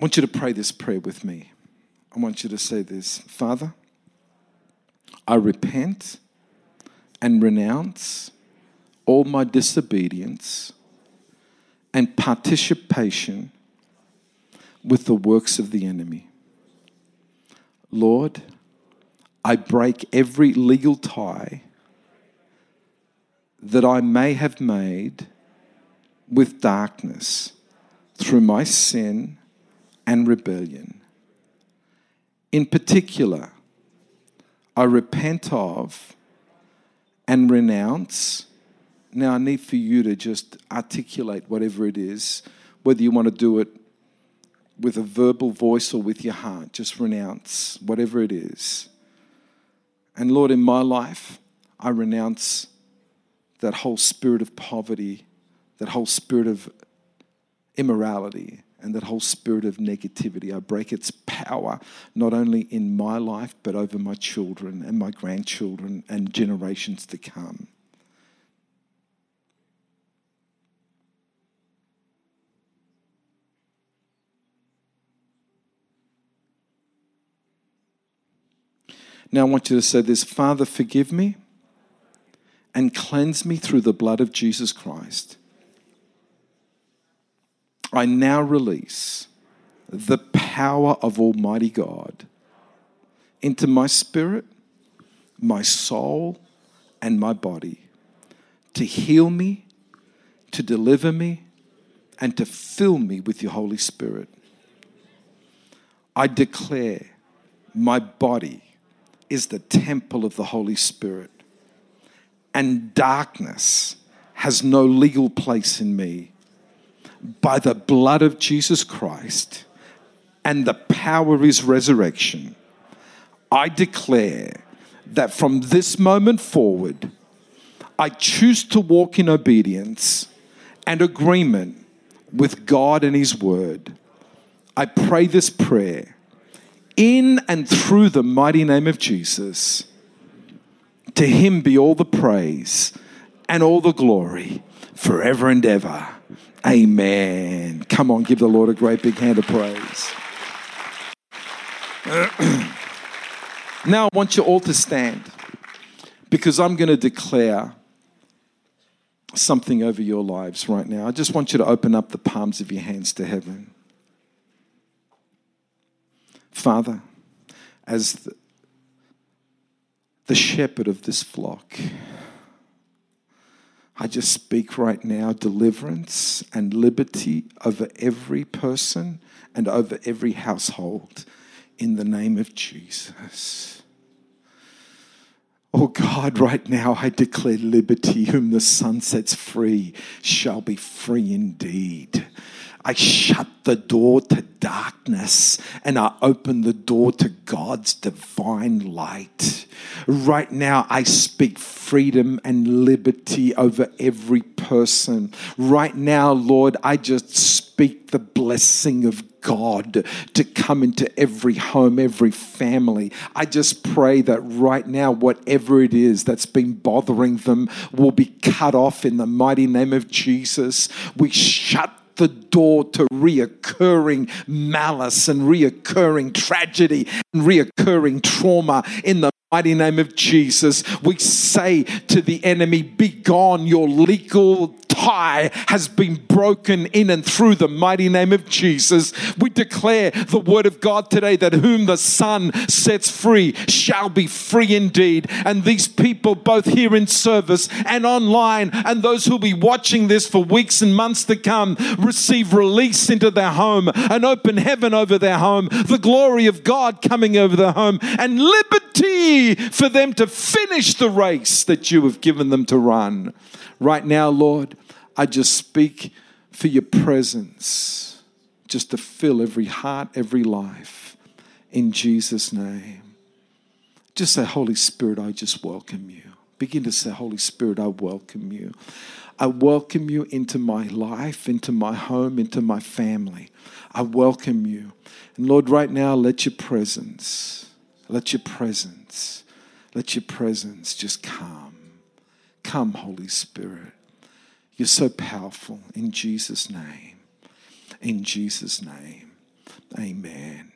I want you to pray this prayer with me. I want you to say this Father, I repent and renounce all my disobedience and participation with the works of the enemy. Lord, I break every legal tie that I may have made with darkness through my sin and rebellion. In particular, I repent of and renounce. Now, I need for you to just articulate whatever it is, whether you want to do it with a verbal voice or with your heart. Just renounce whatever it is. And Lord, in my life, I renounce that whole spirit of poverty, that whole spirit of immorality, and that whole spirit of negativity. I break its power not only in my life, but over my children and my grandchildren and generations to come. Now I want you to say this Father, forgive me and cleanse me through the blood of Jesus Christ. I now release the power of Almighty God into my spirit, my soul, and my body to heal me, to deliver me, and to fill me with your Holy Spirit. I declare my body is the temple of the Holy Spirit, and darkness has no legal place in me. By the blood of Jesus Christ and the power of his resurrection, I declare that from this moment forward, I choose to walk in obedience and agreement with God and his word. I pray this prayer in and through the mighty name of Jesus. To him be all the praise and all the glory forever and ever. Amen. Come on, give the Lord a great big hand of praise. now, I want you all to stand because I'm going to declare something over your lives right now. I just want you to open up the palms of your hands to heaven. Father, as the, the shepherd of this flock, I just speak right now deliverance and liberty over every person and over every household in the name of Jesus. Oh God, right now I declare liberty. Whom the Son sets free shall be free indeed. I shut the door to darkness and I open the door to God's divine light. Right now, I speak freedom and liberty over every person. Right now, Lord, I just speak the blessing of God to come into every home, every family. I just pray that right now, whatever it is that's been bothering them will be cut off in the mighty name of Jesus. We shut the door to reoccurring malice and reoccurring tragedy and reoccurring trauma in the mighty name of Jesus. We say to the enemy, Be gone, your legal tie has been broken in and through the mighty name of Jesus. We declare the word of God today that whom the Son sets free shall be free indeed. And these people, both here in service and online, and those who'll be watching this for weeks and months to come, receive release into their home, an open heaven over their home, the glory of God coming over their home, and liberty for them to finish the race that you have given them to run. Right now, Lord, I just speak for your presence just to fill every heart, every life in Jesus' name. Just say, Holy Spirit, I just welcome you. Begin to say, Holy Spirit, I welcome you. I welcome you into my life, into my home, into my family. I welcome you. And Lord, right now, let your presence, let your presence, let your presence just come. Come, Holy Spirit. You're so powerful in Jesus' name. In Jesus' name. Amen.